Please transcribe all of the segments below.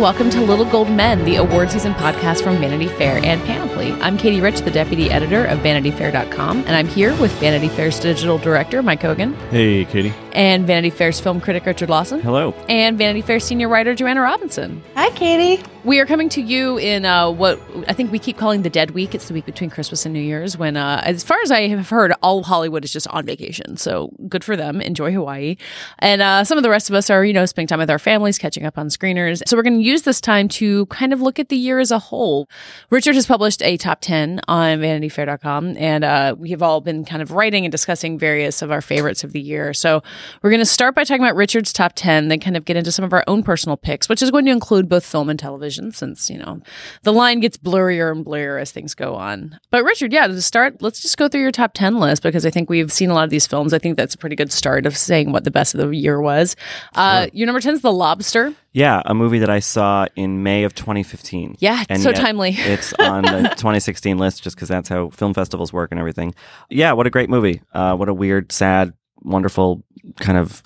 welcome to Little Gold Men, the award season podcast from Vanity Fair and Panoply. I'm Katie Rich, the deputy editor of VanityFair.com, and I'm here with Vanity Fair's digital director, Mike Hogan, Hey, Katie. And Vanity Fair's film critic, Richard Lawson, Hello. and Vanity Fair senior writer, Joanna Robinson. Hi, Katie. We are coming to you in uh, what I think we keep calling the dead week. It's the week between Christmas and New Year's when, uh, as far as I have heard, all Hollywood is just on vacation. So good for them. Enjoy Hawaii. And uh, some of the rest of us are, you know, spending time with our families, catching up on screeners. So we're going to use this time to kind of look at the year as a whole. Richard has published a top 10 on vanityfair.com, and uh, we have all been kind of writing and discussing various of our favorites of the year. So we're going to start by talking about Richard's top 10, then kind of get into some of our own personal picks, which is going to include both film and television since, you know, the line gets blurrier and blurrier as things go on. But Richard, yeah, to start, let's just go through your top 10 list because I think we've seen a lot of these films. I think that's a pretty good start of saying what the best of the year was. Uh, your number 10 is The Lobster. Yeah, a movie that I saw in May of 2015. Yeah, so timely. it's on the 2016 list just because that's how film festivals work and everything. Yeah, what a great movie. Uh, what a weird, sad, wonderful kind of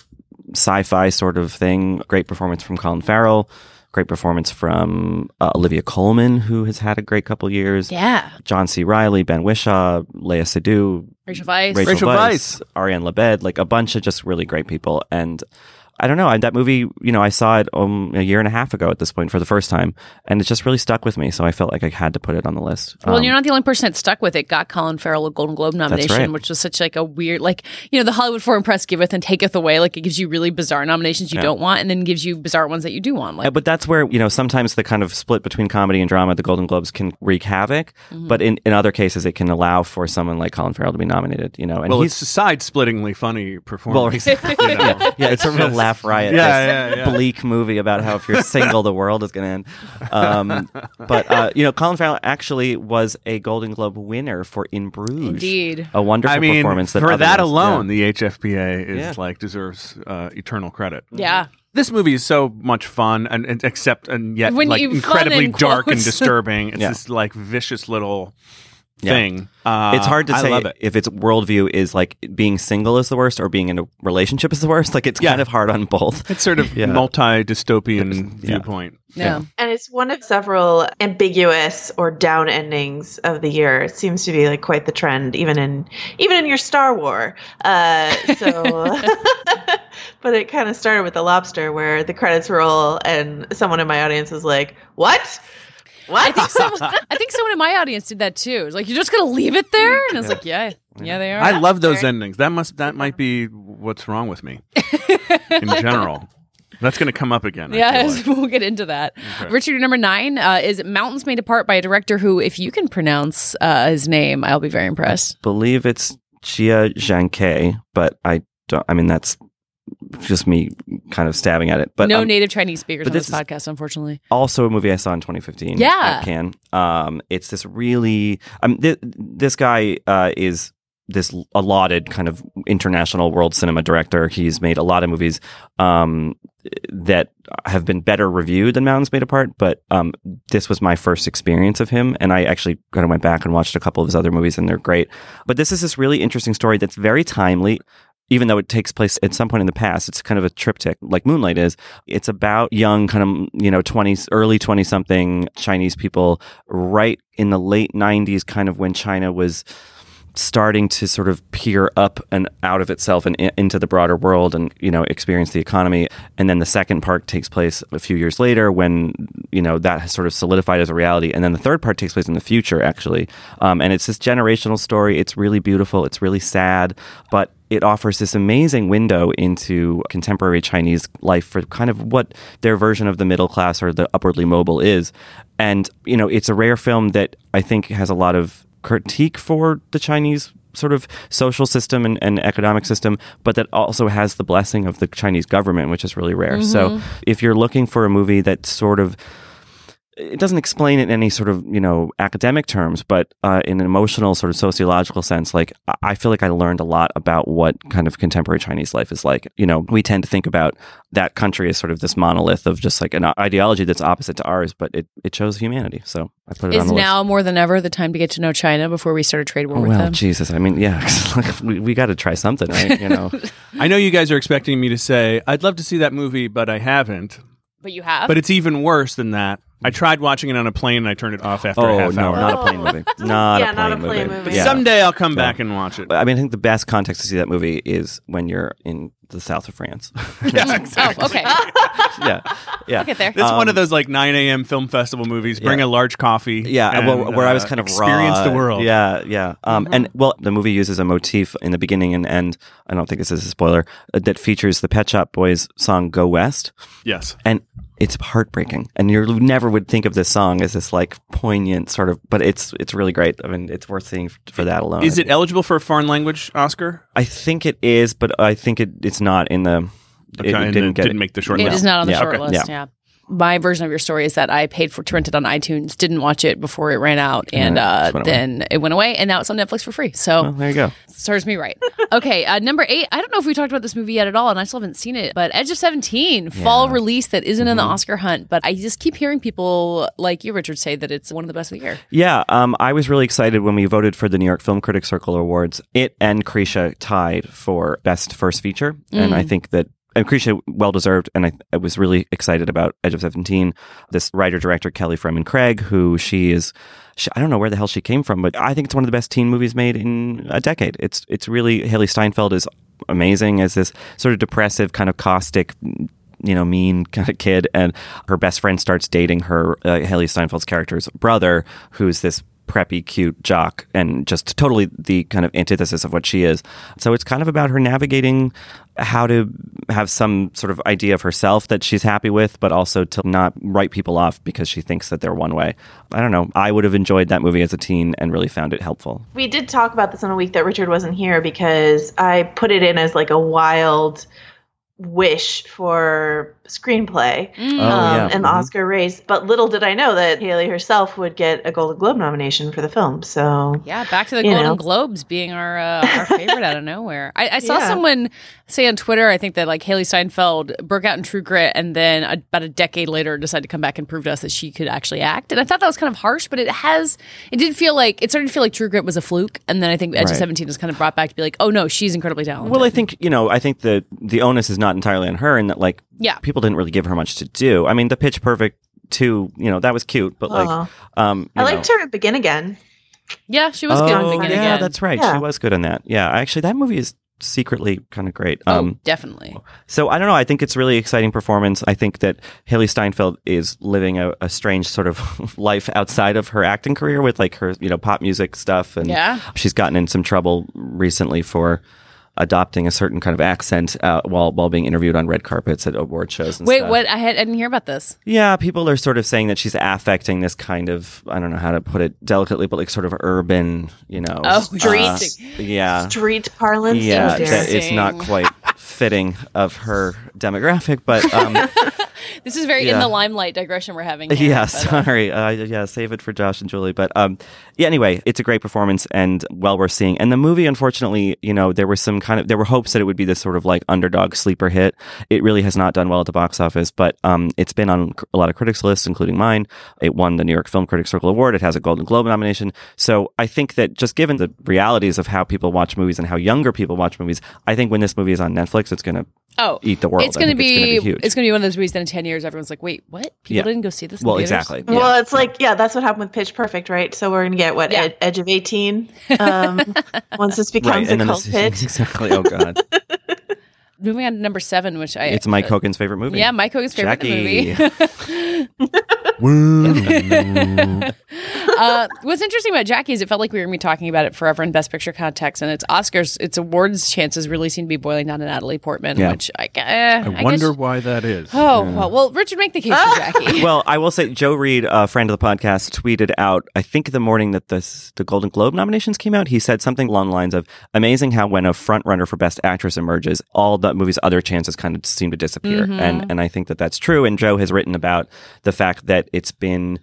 sci-fi sort of thing. Great performance from Colin Farrell. Great performance from uh, Olivia Colman, who has had a great couple years. Yeah. John C. Reilly, Ben Whishaw, Léa Seydoux, Rachel Weisz. Rachel, Rachel Weisz, Ariane Labed, like a bunch of just really great people. And I don't know, I, that movie, you know, I saw it um, a year and a half ago at this point for the first time, and it just really stuck with me. So I felt like I had to put it on the list. Well, Um, you're not the only person that stuck with it. Got Colin Farrell a Golden Globe nomination, right. which was such like a weird, like you know, the Hollywood Foreign Press giveth and taketh away. Like it gives you really bizarre nominations you Yeah. don't want, and then gives you bizarre ones that you do want. Like but that's where you know sometimes the kind of split between comedy and drama, the Golden Globes can wreak havoc. Mm-hmm. But in, in other cases, it can allow for someone like Colin Farrell to be nominated. You know, and well, he's it's a side-splittingly funny well, exactly. you know. yeah, yeah, it's a real laugh riot. Yeah, this yeah, yeah. Bleak movie about how if you're single, the world is going to end. Um, but uh, you know, Colin Farrell actually was a Golden Globe winner for In Bruges. Indeed. a wonderful I mean, performance. That for that others- alone, yeah. the HFPA is Yeah. like deserves uh, eternal credit. yeah, This movie is so much fun, and, and except and yet When like incredibly in dark and disturbing. It's Yeah. this like vicious little Yeah. thing. Uh, it's hard to I say love it. if its worldview is like being single is the worst or being in a relationship is the worst. Like it's Yeah. kind of hard on both. It's sort of Yeah. multi-dystopian Yeah. viewpoint. yeah. And it's one of several ambiguous or down endings of the year. It seems to be like quite the trend, even in even in your Star War. Uh, so, but it kind of started with the lobster, where the credits roll, and someone in my audience was like, "What? What?" I think someone, I think someone in my audience did that too. It's like you're just gonna leave it there, and I it's like, yeah, yeah, they are. I love those endings. That must that might be what's wrong with me in general. That's going to come up again. I Yeah, like. we'll get into that. Richard, number nine uh, is Mountains May Depart by a director who, if you can pronounce uh, his name, I'll be very impressed. believe it's Jia Zhangke, but I don't. I mean, that's just me kind of stabbing at it. But no um, native Chinese speakers on this, this podcast, unfortunately. also a movie I saw in 2015. Yeah. at Cannes. Um, it's this really. Um, th- this guy uh, is this allotted kind of international world cinema director. He's made a lot of movies um, that have been better reviewed than Mountains May Depart. But um, this was my first experience of him, and I actually kind of went back and watched a couple of his other movies, and they're great. But this is this really interesting story that's very timely. Even though it takes place at some point in the past, it's kind of a triptych, like Moonlight is. It's about young, kind of, you know, 20s, early 20 something Chinese people right in the late 90s, kind of when China was starting to sort of peer up and out of itself and into the broader world and you know experience the economy. And then the second part takes place a few years later when you know that has sort of solidified as a reality. And then the third part takes place in the future actually. Um, and it's this generational story. It's really beautiful. It's really sad. But it offers this amazing window into contemporary Chinese life for kind of what their version of the middle class or the upwardly mobile is. And, you know, it's a rare film that I think has a lot of critique for the Chinese sort of social system and, and economic system, but that also has the blessing of the Chinese government, which is really rare. So mm-hmm. if you're looking for a movie that sort of it doesn't explain it in any sort of you know academic terms, but uh, in an emotional sort of sociological sense, like I- I feel like I learned a lot about what kind of contemporary Chinese life is like. You know, we tend to think about that country as sort of this monolith of just like an ideology that's opposite to ours, but it, it shows humanity. So I put it on Is the now more than ever the time to get to know China before we start a trade war list. with Well, them? Jesus, I mean, yeah, like, we, we got to try something, right? You know, I know you guys are expecting me to say, I'd love to see that movie, but I haven't. But you have. but it's even worse than that. I tried watching it on a plane and I turned it off after a Oh half no, hour. not a plane movie. Not Yeah, a plane not a movie. plane movie. Yeah. Someday I'll come back and watch it. I mean, I think the best context to see that movie is when you're in the south of France. yeah, exactly. oh, okay. yeah, yeah. I'll get there. It's one Um, of those like 9 a.m. film festival movies. Bring yeah. a large coffee. Yeah, and, well, where I was uh, kind of experience raw. the world. Mm-hmm. Yeah, yeah. Um, and well, the movie uses a motif in the beginning and end. I don't think this is a spoiler uh, that features the Pet Shop Boys song "Go West," Yes. and it's heartbreaking. And you never would think of this song as this like poignant sort of, but it's it's really great. I mean, it's worth seeing for that alone. Is it eligible for a foreign language Oscar? I think it is, but I think it, it's not in the. Okay, it and didn't it get didn't it. make the short It list. is not on the Yeah, short okay. list. Yeah. My version of your story is that I paid for to rent it on iTunes, didn't watch it before it ran out, and it uh, away. then it went away, and now it's on Netflix for free. So Well, there you go. serves me right. Okay, uh, number eight. I don't know if we talked about this movie yet at all, and I still haven't seen it. But Edge of Seventeen, fall release that isn't in the Oscar hunt, but I just keep hearing people like you, Richard, say that it's one of the best of the year. Yeah, um, I was really excited when we voted for the New York Film Critics Circle Awards. It and Krisha tied for best first feature, and I think that. Krisha, well deserved, and I, I was really excited about Edge of Seventeen. This writer director Kelly Fremon Craig, who she is, she, I don't know where the hell she came from, but I think it's one of the best teen movies made in a decade. It's it's really Hailee Steinfeld is amazing as this sort of depressive, kind of caustic you know, mean kind of kid, and her best friend starts dating her uh, Hailee Steinfeld's character's brother, who's this preppy, cute jock, and just totally the kind of antithesis of what she is. So it's kind of about her navigating how to have some sort of idea of herself that she's happy with, but also to not write people off because she thinks that they're one way. I don't know. I would have enjoyed that movie as a teen and really found it helpful. We did talk about this on a week that Richard wasn't here because I put it in as like a wild wish for screenplay Mm. um, Oh, yeah. in the Mhm. Oscar race. But little did I know that Hailee herself would get a Golden Globe nomination for the film. So Yeah, back to the Golden know. Globes being our uh, our favorite out of nowhere. I, I saw Yeah. someone say on Twitter, I think that like Hailee Steinfeld broke out in True Grit, and then about a decade later decided to come back and prove to us that she could actually act. And I thought that was kind of harsh, but it has. It did feel like it started to feel like True Grit was a fluke, and then I think Edge of Seventeen was kind of brought back to be like, oh no, she's incredibly talented. Well, I think you know, I think that the onus is not entirely on her, and that like yeah, people didn't really give her much to do. I mean, the Pitch Perfect two, you know, that was cute, but like, um, I you liked know. her at Begin Again. yeah, she was oh, good. in Begin yeah, Again. that's right. Yeah. She was good in that. Yeah, actually, that movie is secretly kind of great. Oh, Um, definitely. so I don't know. I think it's really exciting performance. I think that Hailee Steinfeld is living a, a strange sort of life outside of her acting career with like her, you know, pop music stuff, and Yeah. she's gotten in some trouble recently for adopting a certain kind of accent uh, while while being interviewed on red carpets at award shows. And Wait, stuff. what? I, had, I didn't hear about this. Yeah, people are sort of saying that she's affecting this kind of I don't know how to put it delicately, but like sort of urban, you know, Oh, Street. uh, yeah, Street parlance. yeah, that it's not quite fitting of her demographic, but um, This is very in the limelight digression we're having. Here, yeah, sorry, uh, yeah, save it for Josh and Julie. But um, yeah, anyway, it's a great performance and well worth seeing. And the movie, unfortunately, you know, there were some kind of there were hopes that it would be this sort of like underdog sleeper hit. It really has not done well at the box office, but um, it's been on a lot of critics' lists, including mine. It won the New York Film Critics Circle Award. It has a Golden Globe nomination. So I think that just given the realities of how people watch movies and how younger people watch movies, I think when this movie is on Netflix, it's going to Oh, eat the world. It's going to be, it's gonna be huge. it's going to be one of those movies that in 10 years everyone's like, wait, what? People Yeah. didn't go see this well, theaters? exactly. Well, it's like yeah, that's what happened with Pitch Perfect, right? So we're gonna get what Yeah. ed- Edge of Eighteen um, once this becomes a cult this- hit. exactly. Oh God. Moving on to number seven, which I. It's Mike Hogan's favorite movie. Yeah, Mike Hogan's favorite Jackie. movie. uh, what's interesting about Jackie is it felt like we were going to be talking about it forever in Best Picture context, and its Oscars, its awards chances really seem to be boiling down to Natalie Portman, Yeah. which I, eh, I I wonder guess- why that is. Oh well, well, Richard, make the case for Jackie. well, I will say Joe Reed, a friend of the podcast, tweeted out. I think the morning that this, the Golden Globe nominations came out, he said something along the lines of, "Amazing how when a front runner for Best Actress emerges, all the movie's other chances kind of seem to disappear." And mm-hmm. and I think that that's true. And Joe has written about the fact that it's been.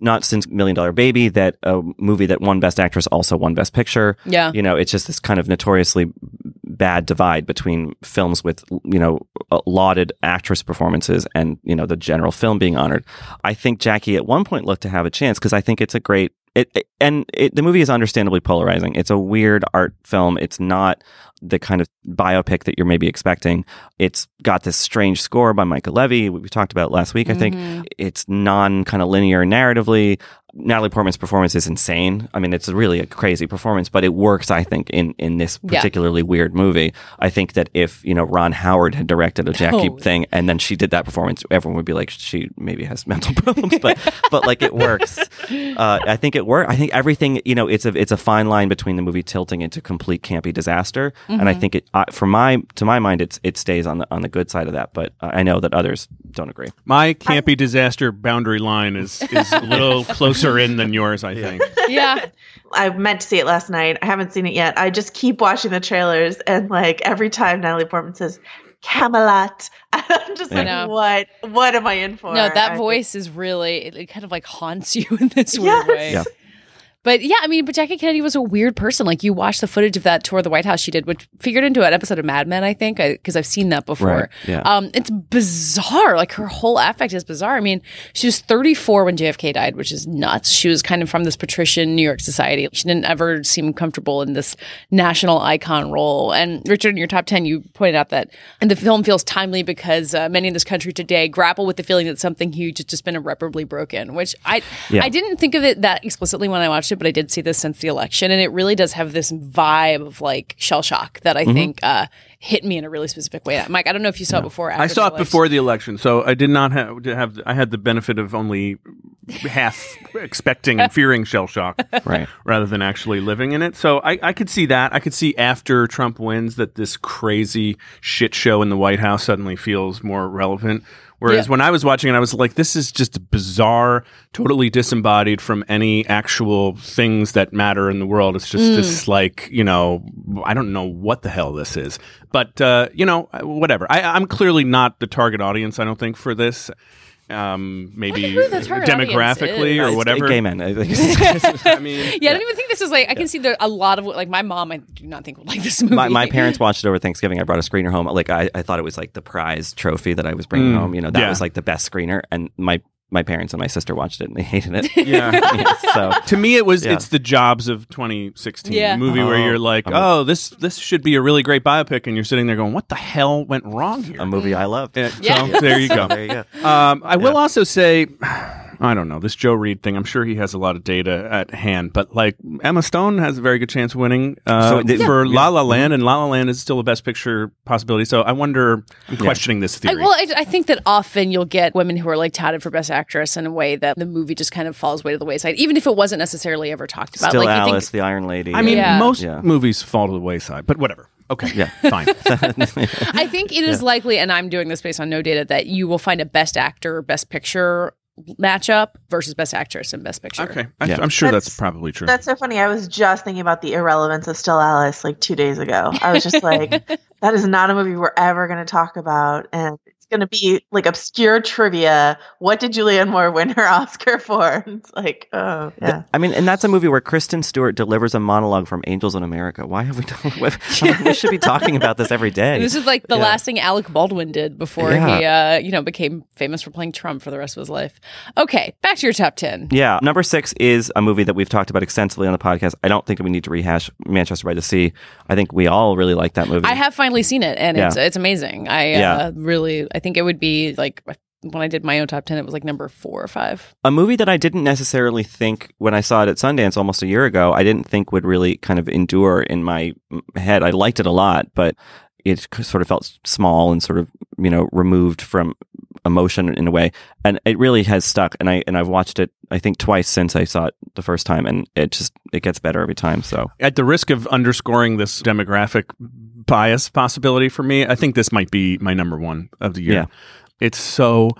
Not since Million Dollar Baby that a movie that won Best Actress also won Best Picture. Yeah. you know, it's just this kind of notoriously bad divide between films with you know lauded actress performances and you know the general film being honored. I think Jackie at one point looked to have a chance because I think it's a great it, it- and it, the movie is understandably polarizing. It's a weird art film. It's not the kind of biopic that you're maybe expecting. It's got this strange score by Mica Levi. We talked about last week, I think. Mhm. It's non kind of linear narratively. Natalie Portman's performance is insane. I mean, it's really a crazy performance, but it works, I think, in, in this Yeah. particularly weird movie. I think that if, you know, Ron Howard had directed a Jackie Oh. thing and then she did that performance, everyone would be like, she maybe has mental problems, but, but like it works. Uh, I think it worked. I think everything, you know, it's a, it's a fine line between the movie tilting into complete campy disaster. And Mm-hmm. I think it, uh, for my, to my mind, it's, it stays on the, on the good side of that, but uh, I know that others don't agree. My campy disaster boundary line is is a little closer in than yours, I think. yeah. I meant to see it last night. I haven't seen it yet. I just keep watching the trailers, and like every time Natalie Portman says Camelot, I'm just I like, what? What am I in for? No, that I- voice is really it, it kind of like haunts you in this Yes. weird way. Yeah. But yeah, I mean, but Jackie Kennedy was a weird person. Like you watch the footage of that tour of the White House she did, which figured into an episode of Mad Men, I think, because I've seen that before. Right, yeah. Um, it's bizarre. Like her whole affect is bizarre. I mean, she was 34 when JFK died, which is nuts. She was kind of from this patrician New York society. She didn't ever seem comfortable in this national icon role. And Richard, in your top 10, you pointed out that and the film feels timely because uh, many in this country today grapple with the feeling that something huge has just been irreparably broken, which I Yeah. I didn't think of it that explicitly when I watched but I did see this since the election, and it really does have this vibe of like shell shock that Mm-hmm. I think uh, hit me in a really specific way. Mike, I don't know if you saw it before. or I saw it before the election, so I did not have, to have I had the benefit of only half expecting and fearing shell shock Right. rather than actually living in it. So I, I could see that. I could see after Trump wins that this crazy shit show in the White House suddenly feels more relevant. Whereas Yeah. when I was watching it, I was like, this is just bizarre, totally disembodied from any actual things that matter in the world. It's just this, like, you know, I don't know what the hell this is. But, uh, you know, whatever. I, I'm clearly not the target audience, I don't think, for this. Um, maybe who the target audience demographically or It's whatever. Gay men. I think. I mean, Yeah, I don't even think this is like I can see there a lot of like my mom. I do not think would like this movie. my, my parents watched it over Thanksgiving. I brought a screener home. Like I, I thought it was like the prize trophy that I was bringing Mm, home. You know, that yeah. was like the best screener. And my my parents and my sister watched it and they hated it. Yeah. so to me it was Yeah. it's the jobs of 2016 Yeah. the movie where Oh, you're like I'm- oh this this should be a really great biopic and you're sitting there going what the hell went wrong here a movie I loved. Yeah, Yeah. so there you go there you go. um, I will also say, I don't know this Joe Reed thing. I'm sure he has a lot of data at hand, but like Emma Stone has a very good chance of winning uh, So did- for Yeah. La La Land, and La La Land is still a Best Picture possibility. So I wonder. I'm questioning this I, theory. well, I, I think that often you'll get women who are like touted for best actress in a way that the movie just kind of falls way to the wayside, even if it wasn't necessarily ever talked about. Still like, you think- Alice, the Iron Lady. I mean, Yeah. most Yeah. movies fall to the wayside, but whatever. Okay, Yeah. fine. I think it is likely, and I'm doing this based on no data, that you will find a best actor, best picture matchup versus best actress and best picture. okay, I, Yeah. I'm sure that's, That's- probably true. That's so funny. I was just thinking about the irrelevance of Still Alice like two days ago. I was just like, that is not a movie we're ever going to talk about. And it's going to be like obscure trivia. What did Julianne Moore win her Oscar for? And it's like, oh, yeah. I mean, and that's a movie where Kristen Stewart delivers a monologue from Angels in America. Why have we done? we should be talking about this every day. This is like the Yeah. last thing Alec Baldwin did before Yeah. he, uh, you know, became famous for playing Trump for the rest of his life. Okay, back to your top ten. Yeah. Number six is a movie that we've talked about extensively on the podcast. I don't think we need to rehash Manchester by the Sea. I think we all really like that movie. I have finally seen it, and it's Yeah. it's amazing. I Yeah. uh, really, I think it would be like when I did my own top ten, it was like number four or five. a movie that I didn't necessarily think when I saw it at Sundance almost a year ago, I didn't think would really kind of endure in my head. I liked it a lot, but it sort of felt small and sort of, you know, removed from emotion in a way. And it really has stuck. And I, and I've watched it, I think twice since I saw it the first time and it just, it gets better every time. So At the risk of underscoring this demographic bias possibility for me, I think this might be my number one of the year. Yeah. It's so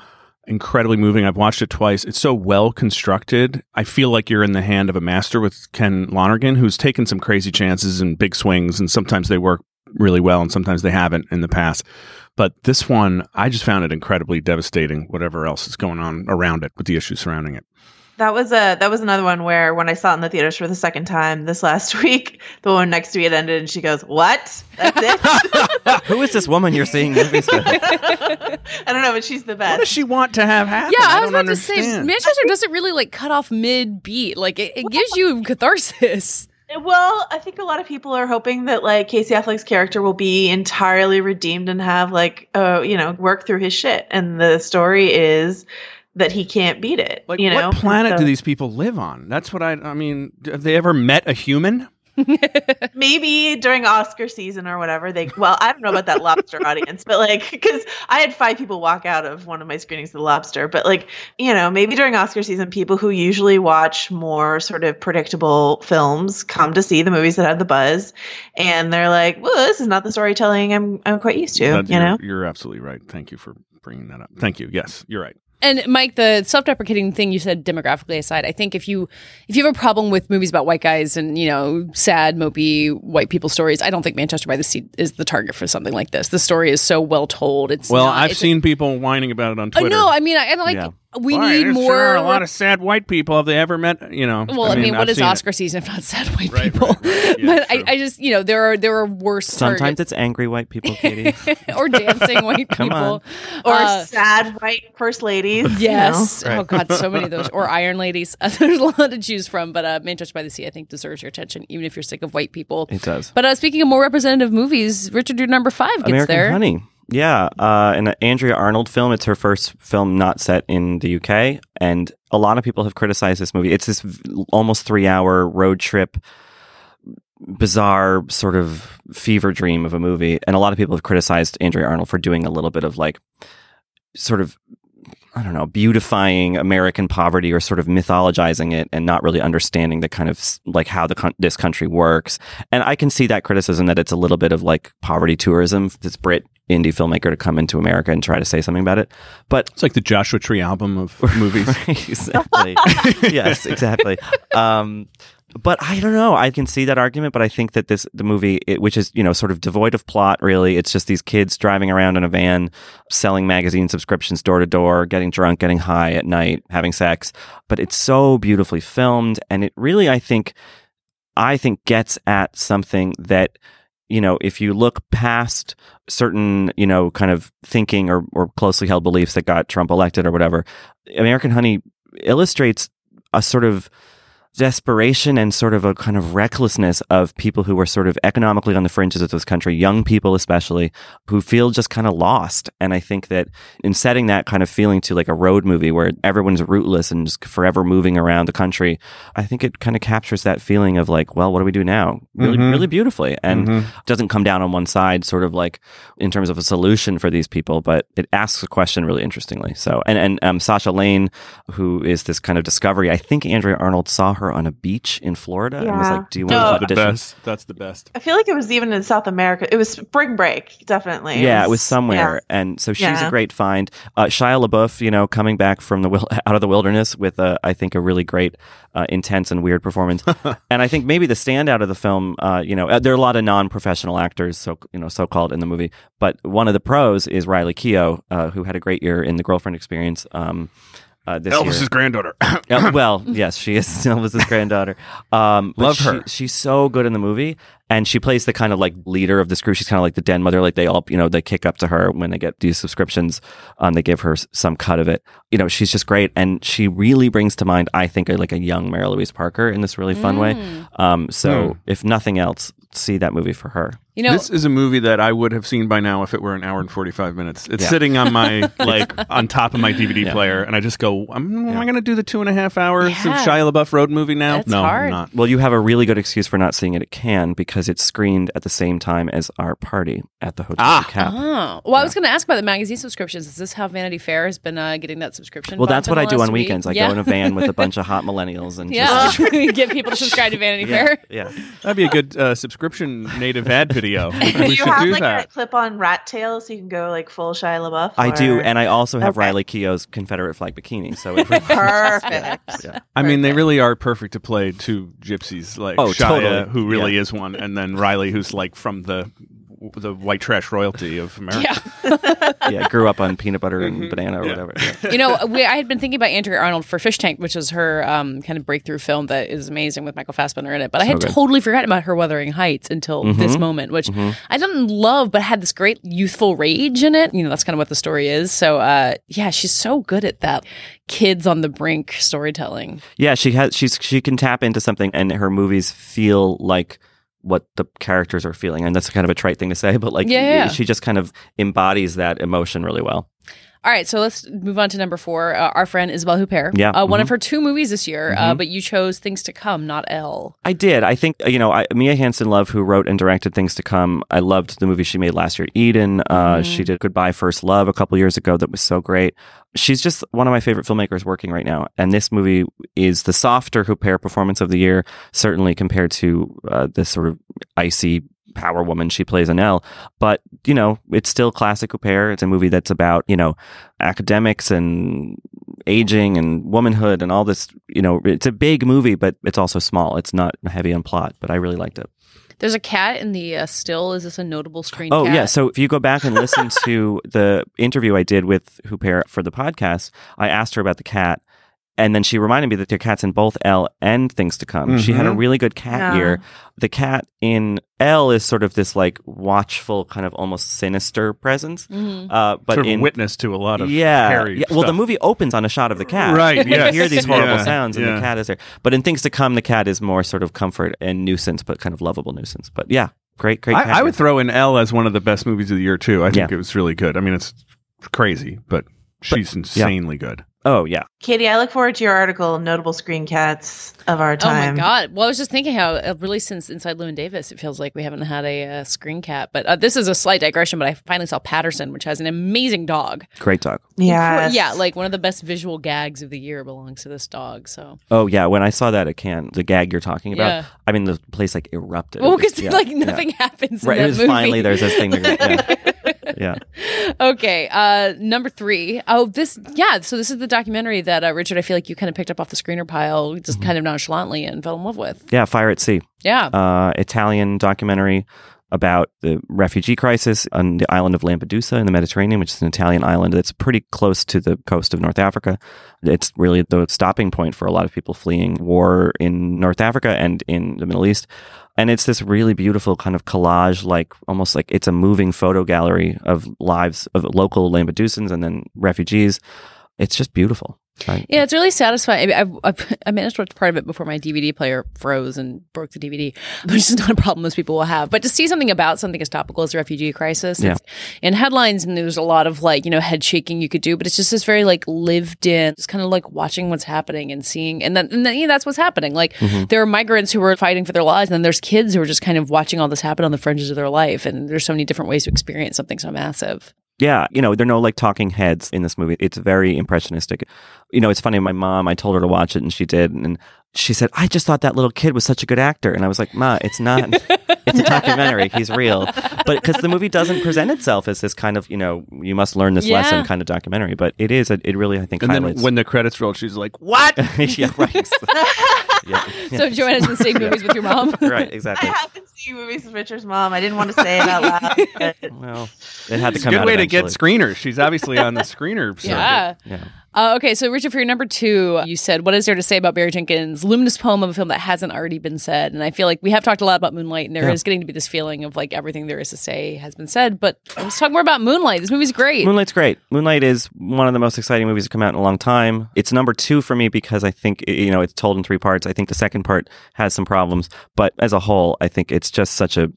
incredibly moving. I've watched it twice. It's so well constructed. I feel like you're in the hand of a master with Ken Lonergan, who's taken some crazy chances and big swings, and sometimes they work really well and sometimes they haven't in the past. But this one, I just found it incredibly devastating, whatever else is going on around it with the issues surrounding it. That was a that was another one where when I saw it in the theaters for the second time this last week, the woman next to me had ended and she goes, "What? That's it." Who is this woman you're seeing movies with? I don't know, but she's the What does best. she want to have happen? Yeah, I, I, was don't about to say. Manchester doesn't really like cut off mid beat. Like it, it gives you catharsis. Well, I think a lot of people are hoping that like Casey Affleck's character will be entirely redeemed and have like uh you know work through his shit, and the story is that he can't beat it. Like, you know, what planet So- do these people live on? That's what I. I mean, have they ever met a human? maybe during Oscar season or whatever they well I don't know about that lobster audience but like because I had five people walk out of one of my screenings of the lobster but like you know maybe during Oscar season people who usually watch more sort of predictable films come to see the movies that have the buzz and they're like well this is not the storytelling I'm I'm quite used to That- you you're, know you're absolutely right. Thank you for bringing that up. Thank you. Yes, you're right. And Mike, the self-deprecating thing you said demographically aside, I think if you if you have a problem with movies about white guys and you know sad, mopey white people stories, I don't think Manchester by the Sea is the target for something like this. The story is so well told. It's Well, not- I've it's- seen people whining about it on Uh, Twitter. no, I mean, I, I like Yeah. We Why, need more. Sure a lot of sad white people. Have they ever met? You know. well, I mean, what I've is seen it. Oscar season if not sad white Right, people? right, right. Yeah, but I. I just you know there are there are worse Sometimes targets. it's angry white people, Katie. or dancing white Come people on. or Uh, sad white first ladies you know. Yes. Right. Oh God, so many of those. Or Iron Ladies. Uh, there's a lot to choose from. But uh, Manchester by the Sea, I think, deserves your attention, even if you're sick of white people. It does. But uh, speaking of more representative movies, Richard Your number five gets American there. Honey. Yeah, uh, an Andrea Arnold film. It's her first film not set in the UK, and a lot of people have criticized this movie. It's this almost three-hour road trip, bizarre sort of fever dream of a movie, and a lot of people have criticized Andrea Arnold for doing a little bit of like, sort of. I don't know, beautifying American poverty or sort of mythologizing it and not really understanding the kind of like how the con- this country works. And I can see that criticism that it's a little bit of like poverty tourism, this Brit indie filmmaker to come into America and try to say something about it. But It's like the Joshua Tree album of movies. exactly. yes, exactly. Um, but I don't know. I can see that argument, but I think that this the movie, it, which is you know sort of devoid of plot, really, it's just these kids driving around in a van, selling magazine subscriptions door to door, getting drunk, getting high at night, having sex. But it's so beautifully filmed, and it really, I think, I think gets at something that you know, if you look past certain, you know, kind of thinking or, or closely held beliefs that got Trump elected or whatever, American Honey illustrates a sort of desperation and sort of a kind of recklessness of people who are sort of economically on the fringes of this country, young people especially, who feel just kind of lost. And I think that in setting that kind of feeling to like a road movie where everyone's rootless and just forever moving around the country, I think it kind of captures that feeling of like, well, what do we do now? Really, Mhm. really beautifully. And Mhm. doesn't come down on one side, sort of like in terms of a solution for these people, but it asks a question really interestingly. So, and and um, Sasha Lane, who is this kind of discovery, I think Andrea Arnold saw her on a beach in Florida and was like, "Do you No, want to the audition?" best. That's the best. I feel like it was even in South America. It was spring break, definitely. Yeah, it was somewhere, and so she's a great find. Uh, Shia LaBeouf, you know, coming back from the wil- out of the wilderness with a, I think, a really great, uh, intense and weird performance. and I think maybe the standout of the film, uh, you know, uh, there are a lot of non-professional actors, so you know, so-called in the movie, but one of the pros is Riley Keough, uh, who had a great year in The Girlfriend Experience. Um, uh, this year. Elvis's granddaughter. Uh, well, yes, she is Elvis's granddaughter. Um, Love she- her. she's so good in the movie, and she plays the kind of like leader of this crew. She's kind of like the den mother. Like they all, you know, they kick up to her when they get these subscriptions. Um, they give her some cut of it. You know, she's just great, and she really brings to mind, I think, a, like a young Mary Louise Parker in this really fun way. Um, so Hmm. if nothing else, see that movie for her. You know, this is a movie that I would have seen by now if it were an hour and 45 minutes. It's Yeah. sitting on my, like, on top of my DVD Yeah. player, and I just go, am, am Yeah. I going to do the two and a half hours Yeah. of Shia LaBeouf road movie now? That's no, hard. I'm not. Well, you have a really good excuse for not seeing it at Cannes because it's screened at the same time as our party at the Hotel Ah. du Cap. Oh. Well, I was going to ask about the magazine subscriptions. Is this how Vanity Fair has been uh, getting that subscription? Well, that's what I do on week? weekends. I yeah. go in a van with a bunch of hot millennials and Yeah, just get people to subscribe to Vanity yeah, Fair. yeah. That'd be a good uh, subscription native ad video. Do you should have do like that. a clip-on rat tail so you can go like full Shia LaBeouf? I do, and I also have Okay. Riley Keough's Confederate flag bikini. So it really- perfect. Yeah. I mean, they really are perfect to play two gypsies, like Oh, Shia, totally. who really Yeah. is one, and then Riley, who's like from the the white trash royalty of America. Yeah. yeah, grew up on peanut butter and Mhm. banana or Yeah. whatever. Yeah. you know, we, I had been thinking about Andrea Arnold for Fish Tank, which is her um, kind of breakthrough film that is amazing with Michael Fassbender in it. But I had good. totally forgotten about her Wuthering Heights until this moment, which I didn't love, but had this great youthful rage in it. You know, that's kind of what the story is. So, uh, yeah, she's so good at that kids on the brink storytelling. Yeah, she has. She's she can tap into something, and her movies feel like what the characters are feeling, and that's kind of a trite thing to say, but like, Yeah, yeah, she just kind of embodies that emotion really well. All right, so let's move on to number four. Uh, our friend Isabelle Huppert. Yeah, uh, one mhm. of her two movies this year, uh, but you chose Things to Come, not Elle. I did. I think uh, you know I, Mia Hansen Love, who wrote and directed Things to Come. I loved the movie she made last year, Eden. Uh, Mm-hmm. She did Goodbye First Love a couple years ago. That was so great. She's just one of my favorite filmmakers working right now, and this movie is the softer Huppert performance of the year, certainly compared to uh, this sort of icy power woman she plays in Elle. But you know, it's still classic Huppert. It's a movie that's about you know academics and aging and womanhood and all this. You know, it's a big movie, but it's also small. It's not heavy on plot, but I really liked it. There's a cat in the uh, still. Is this a notable screen Oh cat? yeah. So if you go back and listen to the interview I did with Huppert for the podcast, I asked her about the cat. And then she reminded me that there are cats in both Elle and Things to Come. She had a Mhm. really good cat Yeah. year. The cat in Elle is sort of this like watchful, kind of almost sinister presence. Mhm. Uh, but sort of in witness to a lot of yeah, hairy yeah. Well, the movie opens on a shot of the cat. Right, You hear these horrible Yeah, sounds, and yeah. the cat is there. But in Things to Come, the cat is more sort of comfort and nuisance, but kind of lovable nuisance. But yeah, great, great. cat I, I would throw in Elle as one of the best movies of the year too. I think Yeah. it was really good. I mean, it's crazy, but she's insanely good. Oh yeah. Katie, I look forward to your article, Notable Screen Cats of Our Time." Oh my god! Well, I was just thinking how uh, really since Inside Llewyn Davis, it feels like we haven't had a uh, screen cat. But uh, this is a slight digression. But I finally saw Paterson, which has an amazing dog. Great dog. Yeah. yeah, like one of the best visual gags of the year belongs to this dog. So, Oh yeah, when I saw that at Cannes, the gag you're talking about, Yeah. I mean the place like erupted. well, because yeah, like yeah. nothing happens. Right, in it was movie. finally there's this thing. That, yeah, okay, uh, number three. Oh, this yeah. So this is the documentary that uh, Richard. I feel like you kind of picked up off the screener pile, just Mm-hmm. kind of nonchalantly, and fell in love with. Yeah, Fire at Sea, Yeah. uh, Italian documentary about the refugee crisis on the island of Lampedusa in the Mediterranean, which is an Italian island that's pretty close to the coast of North Africa. It's really the stopping point for a lot of people fleeing war in North Africa and in the Middle East. And it's this really beautiful kind of collage, like almost like it's a moving photo gallery of lives of local Lampedusans and then refugees. It's just beautiful. Right? Yeah, it's really satisfying. I, I, I, I managed to watch part of it before my DVD player froze and broke the DVD, which is not a problem most people will have. But to see something about something as topical as the refugee crisis, Yeah. it's in headlines, and there's a lot of like, you know, head shaking you could do, but it's just this very like lived in, just kind of like watching what's happening and seeing, and then, and then yeah, that's what's happening. Like Mm-hmm. there are migrants who are fighting for their lives, and then there's kids who are just kind of watching all this happen on the fringes of their life, and there's so many different ways to experience something so massive. Yeah, you know, there are no like talking heads in this movie. It's very impressionistic. You know, it's funny. My mom, I told her to watch it, and she did, and she said, "I just thought that little kid was such a good actor," and I was like, "Ma, it's not. it's a documentary. He's real." But because the movie doesn't present itself as this kind of, you know, you must learn this Yeah. lesson kind of documentary, but it is. A, it really, I think, And then when the credits roll, she's like, "What?" yeah, right. yeah, So Joanna's been seeing movies with your mom. right, exactly. I have been seeing movies with Richard's mom. I didn't want to say it out loud. but- Well, it had to It's a come good out way to get screeners. She's obviously on the screener. circuit. Yeah. Uh, okay, so Richard, for your number two, you said, "What is there to say about Barry Jenkins' luminous poem of a film that hasn't already been said?" And I feel like we have talked a lot about Moonlight, and there is Yeah. getting to be this feeling of like everything there is to say has been said. But let's talk more about Moonlight. This movie's great. Moonlight's great. Moonlight is one of the most exciting movies to come out in a long time. It's number two for me because I think you know it's told in three parts. I think the second part has some problems, but as a whole, I think it's just such a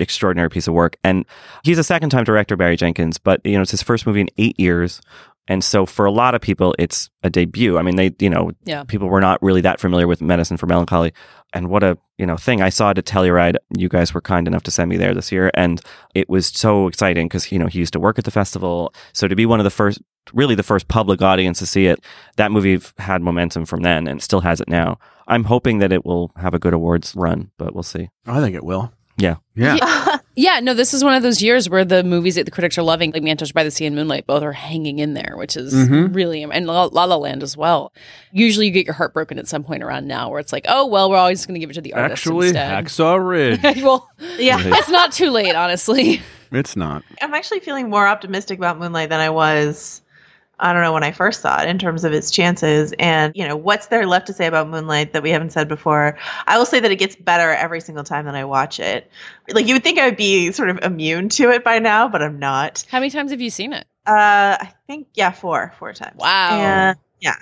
extraordinary piece of work. And he's a second time director, Barry Jenkins, but you know it's his first movie in eight years. And so for a lot of people, it's a debut. I mean, they, you know, Yeah. people were not really that familiar with Medicine for Melancholy. And what a, you know, thing. I saw it at Telluride. You guys were kind enough to send me there this year. And it was so exciting because, you know, he used to work at the festival. So to be one of the first, really the first public audience to see it, that movie had momentum from then and still has it now. I'm hoping that it will have a good awards run, but we'll see. I think it will. Yeah. Yeah. Yeah, no, this is one of those years where the movies that the critics are loving, like Manchester by the Sea and Moonlight, both are hanging in there, which is Mhm. really, and La La La Land as well. Usually you get your heart broken at some point around now where it's like, oh, well, we're always going to give it to the artist Actually, instead. Hacksaw Ridge. well, Yeah. it's not too late, honestly. it's not. I'm actually feeling more optimistic about Moonlight than I was. I don't know when I first saw it in terms of its chances and you know what's there left to say about Moonlight that we haven't said before. I will say that it gets better every single time that I watch it. Like you would think I would be sort of immune to it by now, but I'm not. How many times have you seen it? Uh, I think yeah, four, four times. Wow. And, yeah,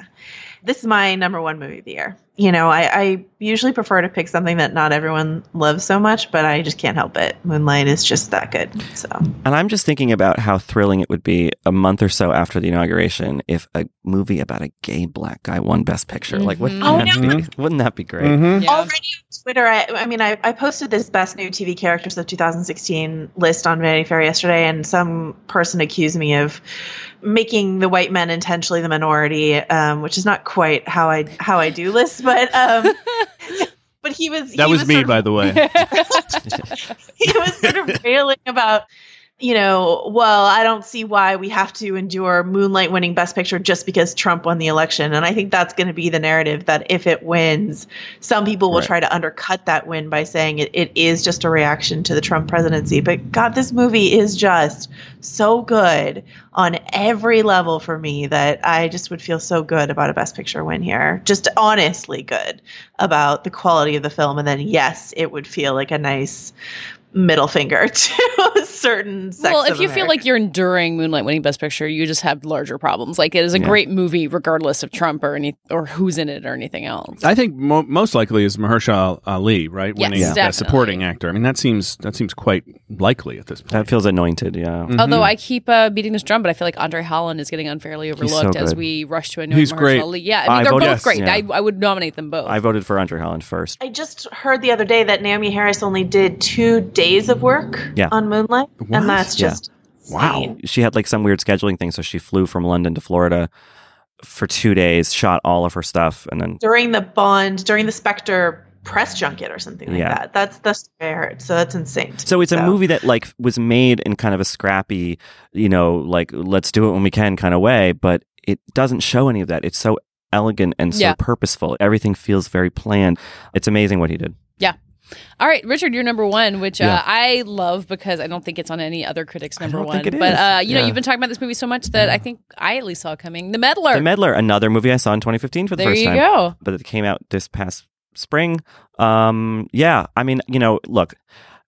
this is my number one movie of the year. You know, I, I usually prefer to pick something that not everyone loves so much, but I just can't help it. Moonlight is just that good. So And I'm just thinking about how thrilling it would be a month or so after the inauguration if a movie about a gay black guy won Best Picture. Like, what, Mhm. Oh, wouldn't, wouldn't that be great? Mhm. Yeah. already on Twitter, I, I mean, I, I posted this best new TV characters of 2016 list on Vanity Fair yesterday, and some person accused me of making the white men intentionally the minority, um, which is not quite how I how I do lists, but um, but he was That he was me, sort of- by the way. he was sort of railing about you know, well, I don't see why we have to endure Moonlight winning Best Picture just because Trump won the election. And I think that's going to be the narrative that if it wins, some people will Right. try to undercut that win by saying it, it is just a reaction to the Trump presidency. But God, this movie is just so good on every level for me that I just would feel so good about a Best Picture win here. Just honestly good about the quality of the film. And then, yes, it would feel like a nice middle finger to a certain section. well, if you feel like you're enduring Moonlight winning Best Picture, you just have larger problems. Like it is a Yeah. great movie, regardless of Trump or any or who's in it or anything else. I think mo- most likely is Mahershala Ali, right? Yes, Winning Yeah. Best. Supporting Actor. I mean, that seems that seems quite likely at this point. That feels anointed, yeah. Mhm. Although I keep uh, beating this drum, but I feel like Andre Holland is getting unfairly so overlooked as we rush to anoint He's Mahershala great. Ali. Yeah, I mean I they're voted- both Yes, great. yeah. I, I would nominate them both. I voted for Andre Holland first. I just heard the other day that Naomie Harris only did two days of work Yeah. on Moonlight, What? and that's Yeah. just Wow. She had like some weird scheduling thing, so she flew from London to Florida for two days, shot all of her stuff, and then During the Bond, during the Spectre press junket or something like Yeah. that. That's the story I heard. So that's insane. So it's a movie that like was made in kind of a scrappy, you know, like let's do it when we can kind of way, but it doesn't show any of that. It's so elegant and so Yeah. purposeful. Everything feels very planned. It's amazing what he did. All right, Richard, you're number one, which Yeah. uh, I love because I don't think it's on any other critic's number don't one. think it but uh, you know, you've been talking about this movie so much that I think I at least saw it coming. The Meddler. The Meddler, another movie I saw in 2015 for the there first you time, go. but it came out this past spring. Um, yeah, I mean, you know, look,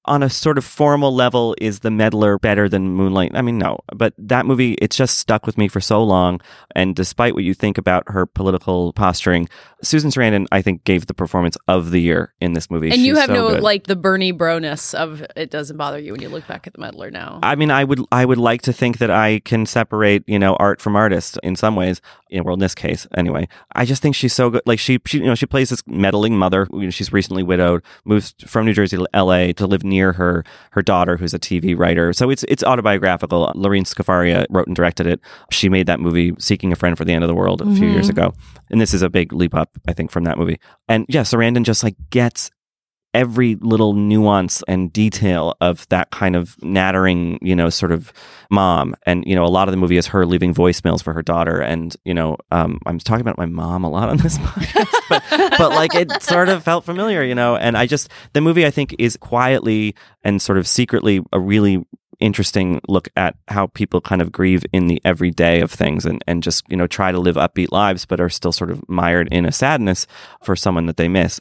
on a sort of formal level, is The Meddler better than Moonlight? I mean, no, but that movie, it's just stuck with me for so long. And despite what you think about her political posturing, Susan Sarandon, I think, gave the performance of the year in this movie. And you have so no good. like the Bernie broness of it doesn't bother you when you look back at the Meddler now. I mean, I would, I would like to think that I can separate, you know, art from artist in some ways. Know, well, in this case, anyway. I just think she's so good. Like she, she, you know, she plays this meddling mother. You know, she's recently widowed, moves from New Jersey to L.A. to live near her her daughter, who's a TV writer. So it's it's autobiographical. Lorene Scafaria wrote and directed it. She made that movie, Seeking a Friend for the End of the World, a few Mhm. years ago, and this is a big leap up, I think, from that movie. And yeah, Sarandon just like gets every little nuance and detail of that kind of nattering, you know, sort of mom. And, you know, a lot of the movie is her leaving voicemails for her daughter. And, you know, um, I'm talking about my mom a lot on this podcast, but, but like it sort of felt familiar, you know, and I just, the movie I think is quietly and sort of secretly a really interesting look at how people kind of grieve in the everyday of things and, and just, you know, try to live upbeat lives, but are still sort of mired in a sadness for someone that they miss.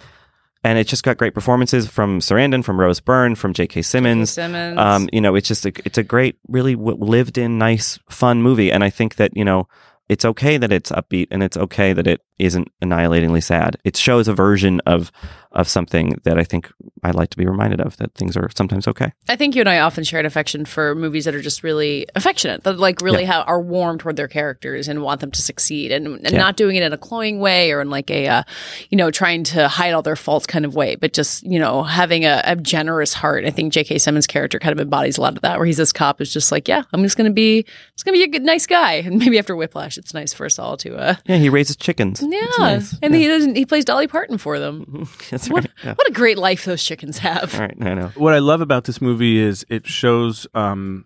And it's just got great performances from Sarandon, from Rose Byrne, from J.K. Simmons. Simmons. Um, you know, it's just a, it's a great, really w- lived in, nice, fun movie. And I think that you know, it's okay that it's upbeat, and it's okay that it isn't annihilatingly sad. It shows a version of of something that I think I like to be reminded of. That things are sometimes okay. I think you and I often share an affection for movies that are just really affectionate, that like really ha- are warm toward their characters and want them to succeed, and, and Yeah. not doing it in a cloying way or in like a, uh, you know, trying to hide all their faults kind of way, but just you know having a, a generous heart. I think J.K. Simmons' character kind of embodies a lot of that, where he's this cop who's just like, yeah, I'm just gonna be, just gonna be a good, nice guy, and maybe after Whiplash, it's nice for us all to, uh, Yeah, he raises chickens. Yeah, nice. and Yeah. he doesn't. He plays Dolly Parton for them. That's What right. Yeah. what a great life those chickens have. All right, I know. What I love about this movie is it shows um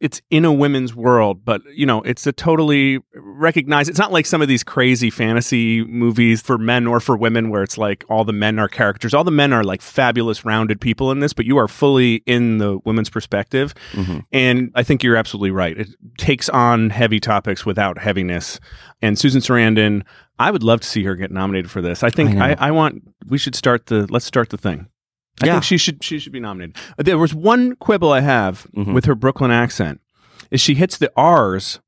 it's in a women's world, but you know, it's a totally recognized. It's not like some of these crazy fantasy movies for men or for women where it's like all the men are characters. All the men are like fabulous, rounded people in this, but you are fully in the women's perspective. Mhm. And I think you're absolutely right. It takes on heavy topics without heaviness. And Susan Sarandon, I would love to see her get nominated for this. I think I. I, I want we should start the let's start the thing. I Yeah. think she should she should be nominated. There was one quibble I have Mhm. with her Brooklyn accent is she hits the R's.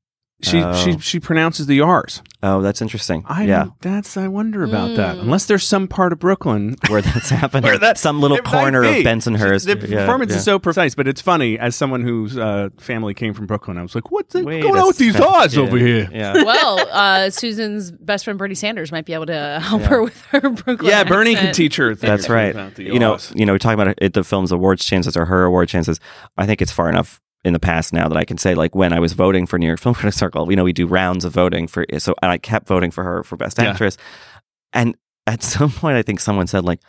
She Oh. she she pronounces the R's. Oh, that's interesting. I yeah, that's I wonder about that. Mm. Unless there's some part of Brooklyn where that's happening. Where that- Some little corner be. of Bensonhurst. The Yeah, performance yeah. is so precise, but it's funny. As someone whose uh, family came from Brooklyn, I was like, "What's Wait going on with these second. odds over here?" Yeah. well, uh, Susan's best friend Bernie Sanders might be able to help Yeah. her with her Brooklyn. Yeah, Bernie can teach her. a That's right. about the You know, you know, we're talking about it, the film's awards chances or her award chances. I think it's far enough in the past now that I can say, like, when I was voting for New York Film Critics Circle, you know, we do rounds of voting for, so, and I kept voting for her for Best Yeah. Actress. And at some point, I think someone said, like,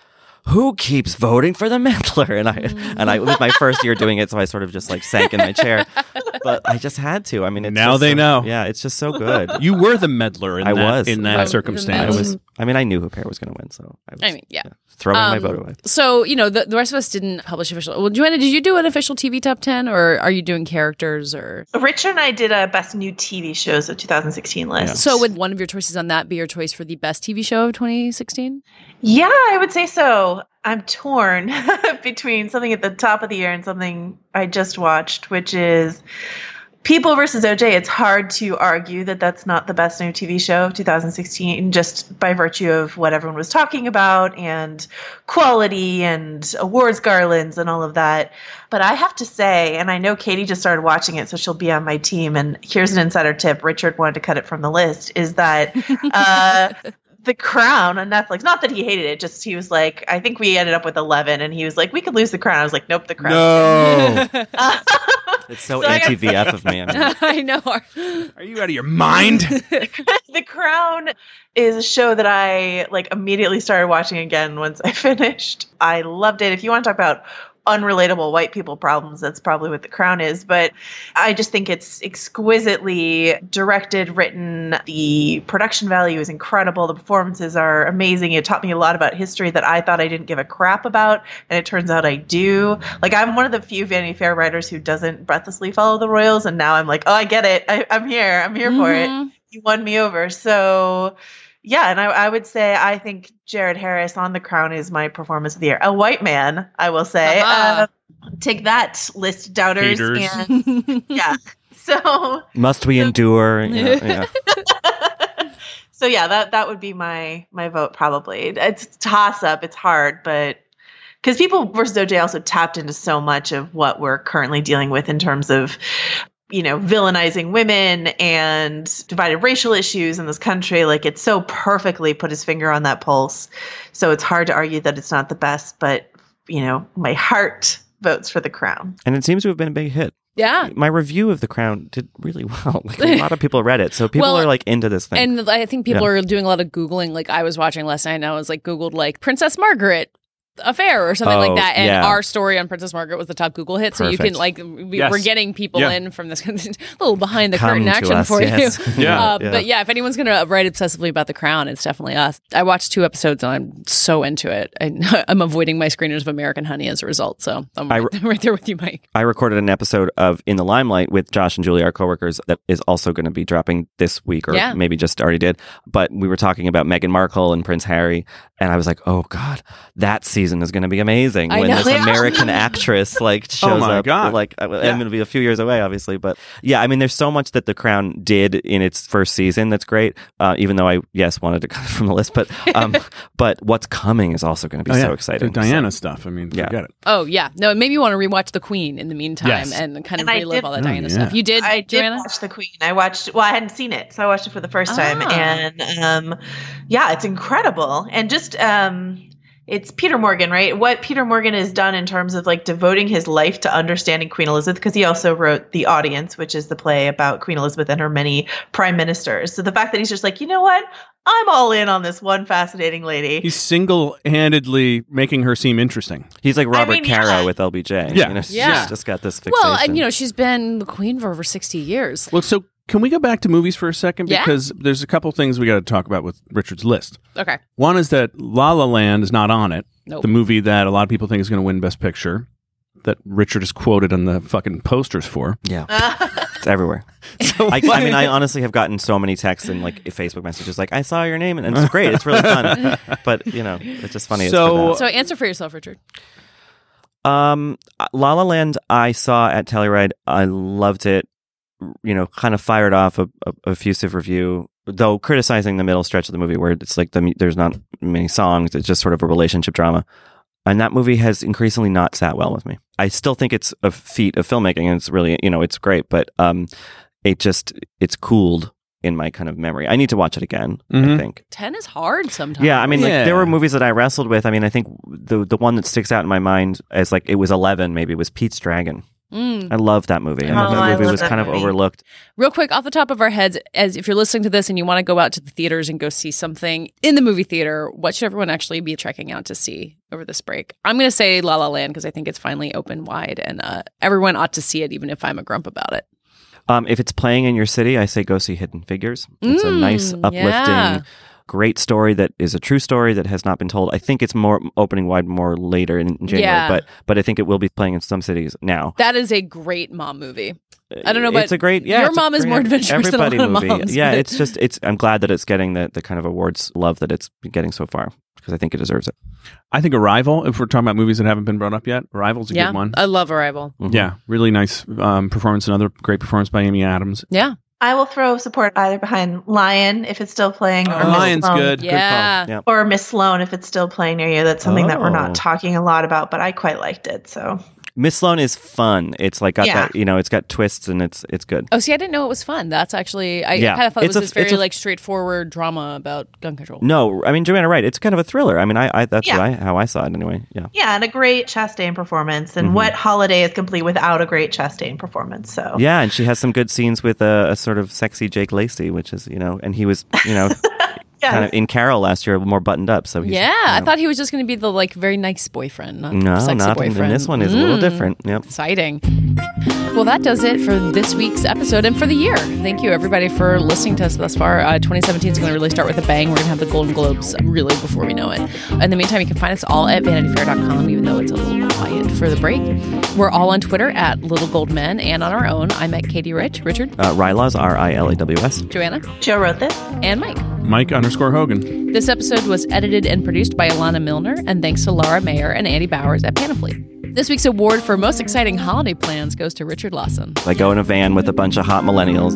who keeps voting for the meddler? And I, and I, it was my first year doing it, so I sort of just like sank in my chair. But I just had to. I mean, it's Now just they so- know. Yeah, it's just so good. you were the meddler in I that was. in that Right. circumstance. I was, I mean, I knew Huppert was going to win, so I was I mean, yeah. throwing my Um, vote away. So you know, the, the rest of us didn't publish official. Well, Joanna, did you do an official TV top ten, or are you doing characters? Or Richard and I did a best new TV shows of 2016 list. so would one of your choices on that be your choice for the best TV show of 2016? Yeah, I would say so. I'm torn between something at the top of the year and something I just watched, which is People versus OJ. It's hard to argue that that's not the best new TV show of 2016, just by virtue of what everyone was talking about and quality and awards garlands and all of that. But I have to say, and I know Katey just started watching it, so she'll be on my team. And here's an insider tip Richard wanted to cut it from the list is that. Uh, the Crown on Netflix. Not that he hated it, just he was like, I think we ended up with 11, and he was like, we could lose the Crown. I was like, nope, the Crown. no, It's so, So anti VF of me. I know. are you out of your mind? the Crown is a show that I like immediately started watching again once I finished. I loved it. If you want to talk about unrelatable white people problems, that's probably what The Crown is. But I just think it's exquisitely directed, written. The production value is incredible. The performances are amazing. It taught me a lot about history that I thought I didn't give a crap about, and it turns out I do. Like I'm one of the few Vanity Fair writers who doesn't breathlessly follow the royals, and now I'm like, oh, I get it. I, I'm here. I'm here for it Mhm. you won me over. So yeah, and I, I would say I think Jared Harris on The Crown is my performance of the year. A white man, I will say. Uh-huh. Uh, take that, list doubters. Haters. And yeah. So must we endure? You know, yeah. so yeah, that that would be my my vote probably. It's toss up. It's hard, but because people versus OJ also tapped into so much of what we're currently dealing with in terms of you know villainizing women and divided racial issues in this country like it's so perfectly put his finger on that pulse so it's hard to argue that it's not the best but you know my heart votes for the crown And it seems to have been a big hit. Yeah. My review of The Crown did really well. Like a lot of people read it, so people Well, are like into this thing. And I think people Yeah. are doing a lot of Googling. Like I was watching last night and I was like, Googled like Princess Margaret affair or something Oh, like that. And yeah. our story on Princess Margaret was the top Google hit. So you can like, we, Yes. we're getting people Yeah. in from this little behind the Come curtain action us, for yes. you. Yeah. Uh, But yeah, if anyone's going to write obsessively about the crown, it's definitely us. I watched two episodes and I'm so into it. I, I'm avoiding my screeners of American Honey as a result. So I'm right, right there with you, Mike. I recorded an episode of In the Limelight with Josh and Julie, our coworkers, that is also going to be dropping this week, or Yeah. maybe just already did. But we were talking about Meghan Markle and Prince Harry, and I was like, "Oh God, that season is going to be amazing." I when know. this American actress like shows my up, God. like uh, Yeah. I'm going to be a few years away, obviously, but yeah, I mean, there's so much that The Crown did in its first season that's great. Uh, even though I yes wanted to cut it from the list, but um, but what's coming is also going to be Oh, yeah. so exciting. The Diana stuff. I mean, Yeah. forget it. Oh yeah, no, it made me want to rewatch The Queen in the meantime Yes. and kind of And relive did- all that Oh, Diana yeah. stuff. You did, I did Joanna? watch The Queen. I watched. Well, I hadn't seen it, so I watched it for the first time, Ah. and um, yeah, it's incredible. And just um, it's Peter Morgan, right? What Peter Morgan has done in terms of like devoting his life to understanding Queen Elizabeth, because he also wrote The Audience, which is the play about Queen Elizabeth and her many prime ministers. So the fact that he's just like, you know what? I'm all in on this one fascinating lady. He's single handedly making her seem interesting. He's like Robert mean, Caro yeah. with LBJ. Yeah. you know, she's Yeah. just got this fixation. Well, and you know, she's been the queen for over 60 years. Well, so can we go back to movies for a second? Yeah. Because there's a couple things we got to talk about with Richard's list. Okay. One is that La La Land is not on it. Nope. The movie that a lot of people think is going to win Best Picture, that Richard is quoted on the fucking posters for. yeah, it's everywhere. I, I mean, I honestly have gotten so many texts and like Facebook messages like, "I saw your name," and it's great. It's really fun. but you know, it's just funny. So- So answer for yourself, Richard. that. um, La La Land, I saw at Telluride. I loved it. You know, kind of fired off a, a, a effusive review, though criticizing the middle stretch of the movie where it's like the there's not many songs. It's just sort of a relationship drama. And that movie has increasingly not sat well with me. I still think it's a feat of filmmaking, and it's really you know it's great, but um, it just it's cooled in my kind of memory. I need to watch it again. I Mhm. think. 10 is hard sometimes. Yeah, I mean, like Yeah. there were movies that I wrestled with. I mean, I think the the one that sticks out in my mind as like it was eleven, maybe was Pete's Dragon. Mm. I love that movie. I Oh, that movie love was that kind of overlooked. Real quick, off the top of our heads, as if you're listening to this and you want to go out to the theaters and go see something in the movie theater, what should everyone actually be checking out to see over this break? I'm going to say La La Land because I think it's finally open wide and uh, everyone ought to see it, even if I'm a grump about it. Um, if it's playing in your city, I say go see Hidden Figures. It's a nice, Mm, uplifting, yeah. Great story that is a true story that has not been told. I think it's more opening wide more later in January, Yeah. but but I think it will be playing in some cities now. That is a great mom movie. I don't know, but it's a great. Yeah, your mom is more adventurous than a everybody lot of movie. moms, Yeah, but- it's just it's. I'm glad that it's getting the the kind of awards love that it's been getting so far because I think it deserves it. I think Arrival, if we're talking about movies that haven't been brought up yet, Arrival's a yeah, good one. I love Arrival. Mhm. Yeah, really nice um, performance. Another great performance by Amy Adams. Yeah, I will throw support either behind Lion if it's still playing, oh, or Oh, Lion's Sloane. good. yeah. Yeah. or Miss Sloane if it's still playing near you. That's something that we're Oh. not talking a lot about, but I quite liked it. So Miss Sloane is fun. It's like got Yeah. that you know, it's got twists and it's it's good. Oh, see, I didn't know it was fun. That's actually I Yeah. kind of thought it was a- this very a- like straightforward drama about gun control. No, I mean Joanna, right? It's kind of a thriller. I mean, I, I that's Yeah. what I how I saw it anyway. Yeah. yeah, and a great Chastain performance. And Mhm. what holiday is complete without a great Chastain performance? So Yeah, and she has some good scenes with a, a sort of sexy Jake Lacy, which is you know, and he was you know Yes. kind of in Carol last year, more buttoned up. So he's, yeah, you I thought he was just going to be the like very nice boyfriend, not no, sexy not boyfriend. in this one is a little Mm. different. Yep. Exciting. Well, that does it for this week's episode and for the year. Thank you, everybody, for listening to us thus far. Uh, 2017 is going to really start with a bang. We're going to have the Golden Globes really before we know it. In the meantime, you can find us all at vanityfair.com, even though it's a little quiet for the break. We're all on Twitter at Little Gold Men and on our own. I'm at Katey Rich, Richard, Uh, rilaws, R I L A W S. Joanna, Joe wrote this. and Mike. Mike underscore Hogan. This episode was edited and produced by Alana Milner, and thanks to Laura Mayer and Andy Bowers at Panoply. This week's award for most exciting holiday plans goes to Richard Lawson. I go in a van with a bunch of hot millennials.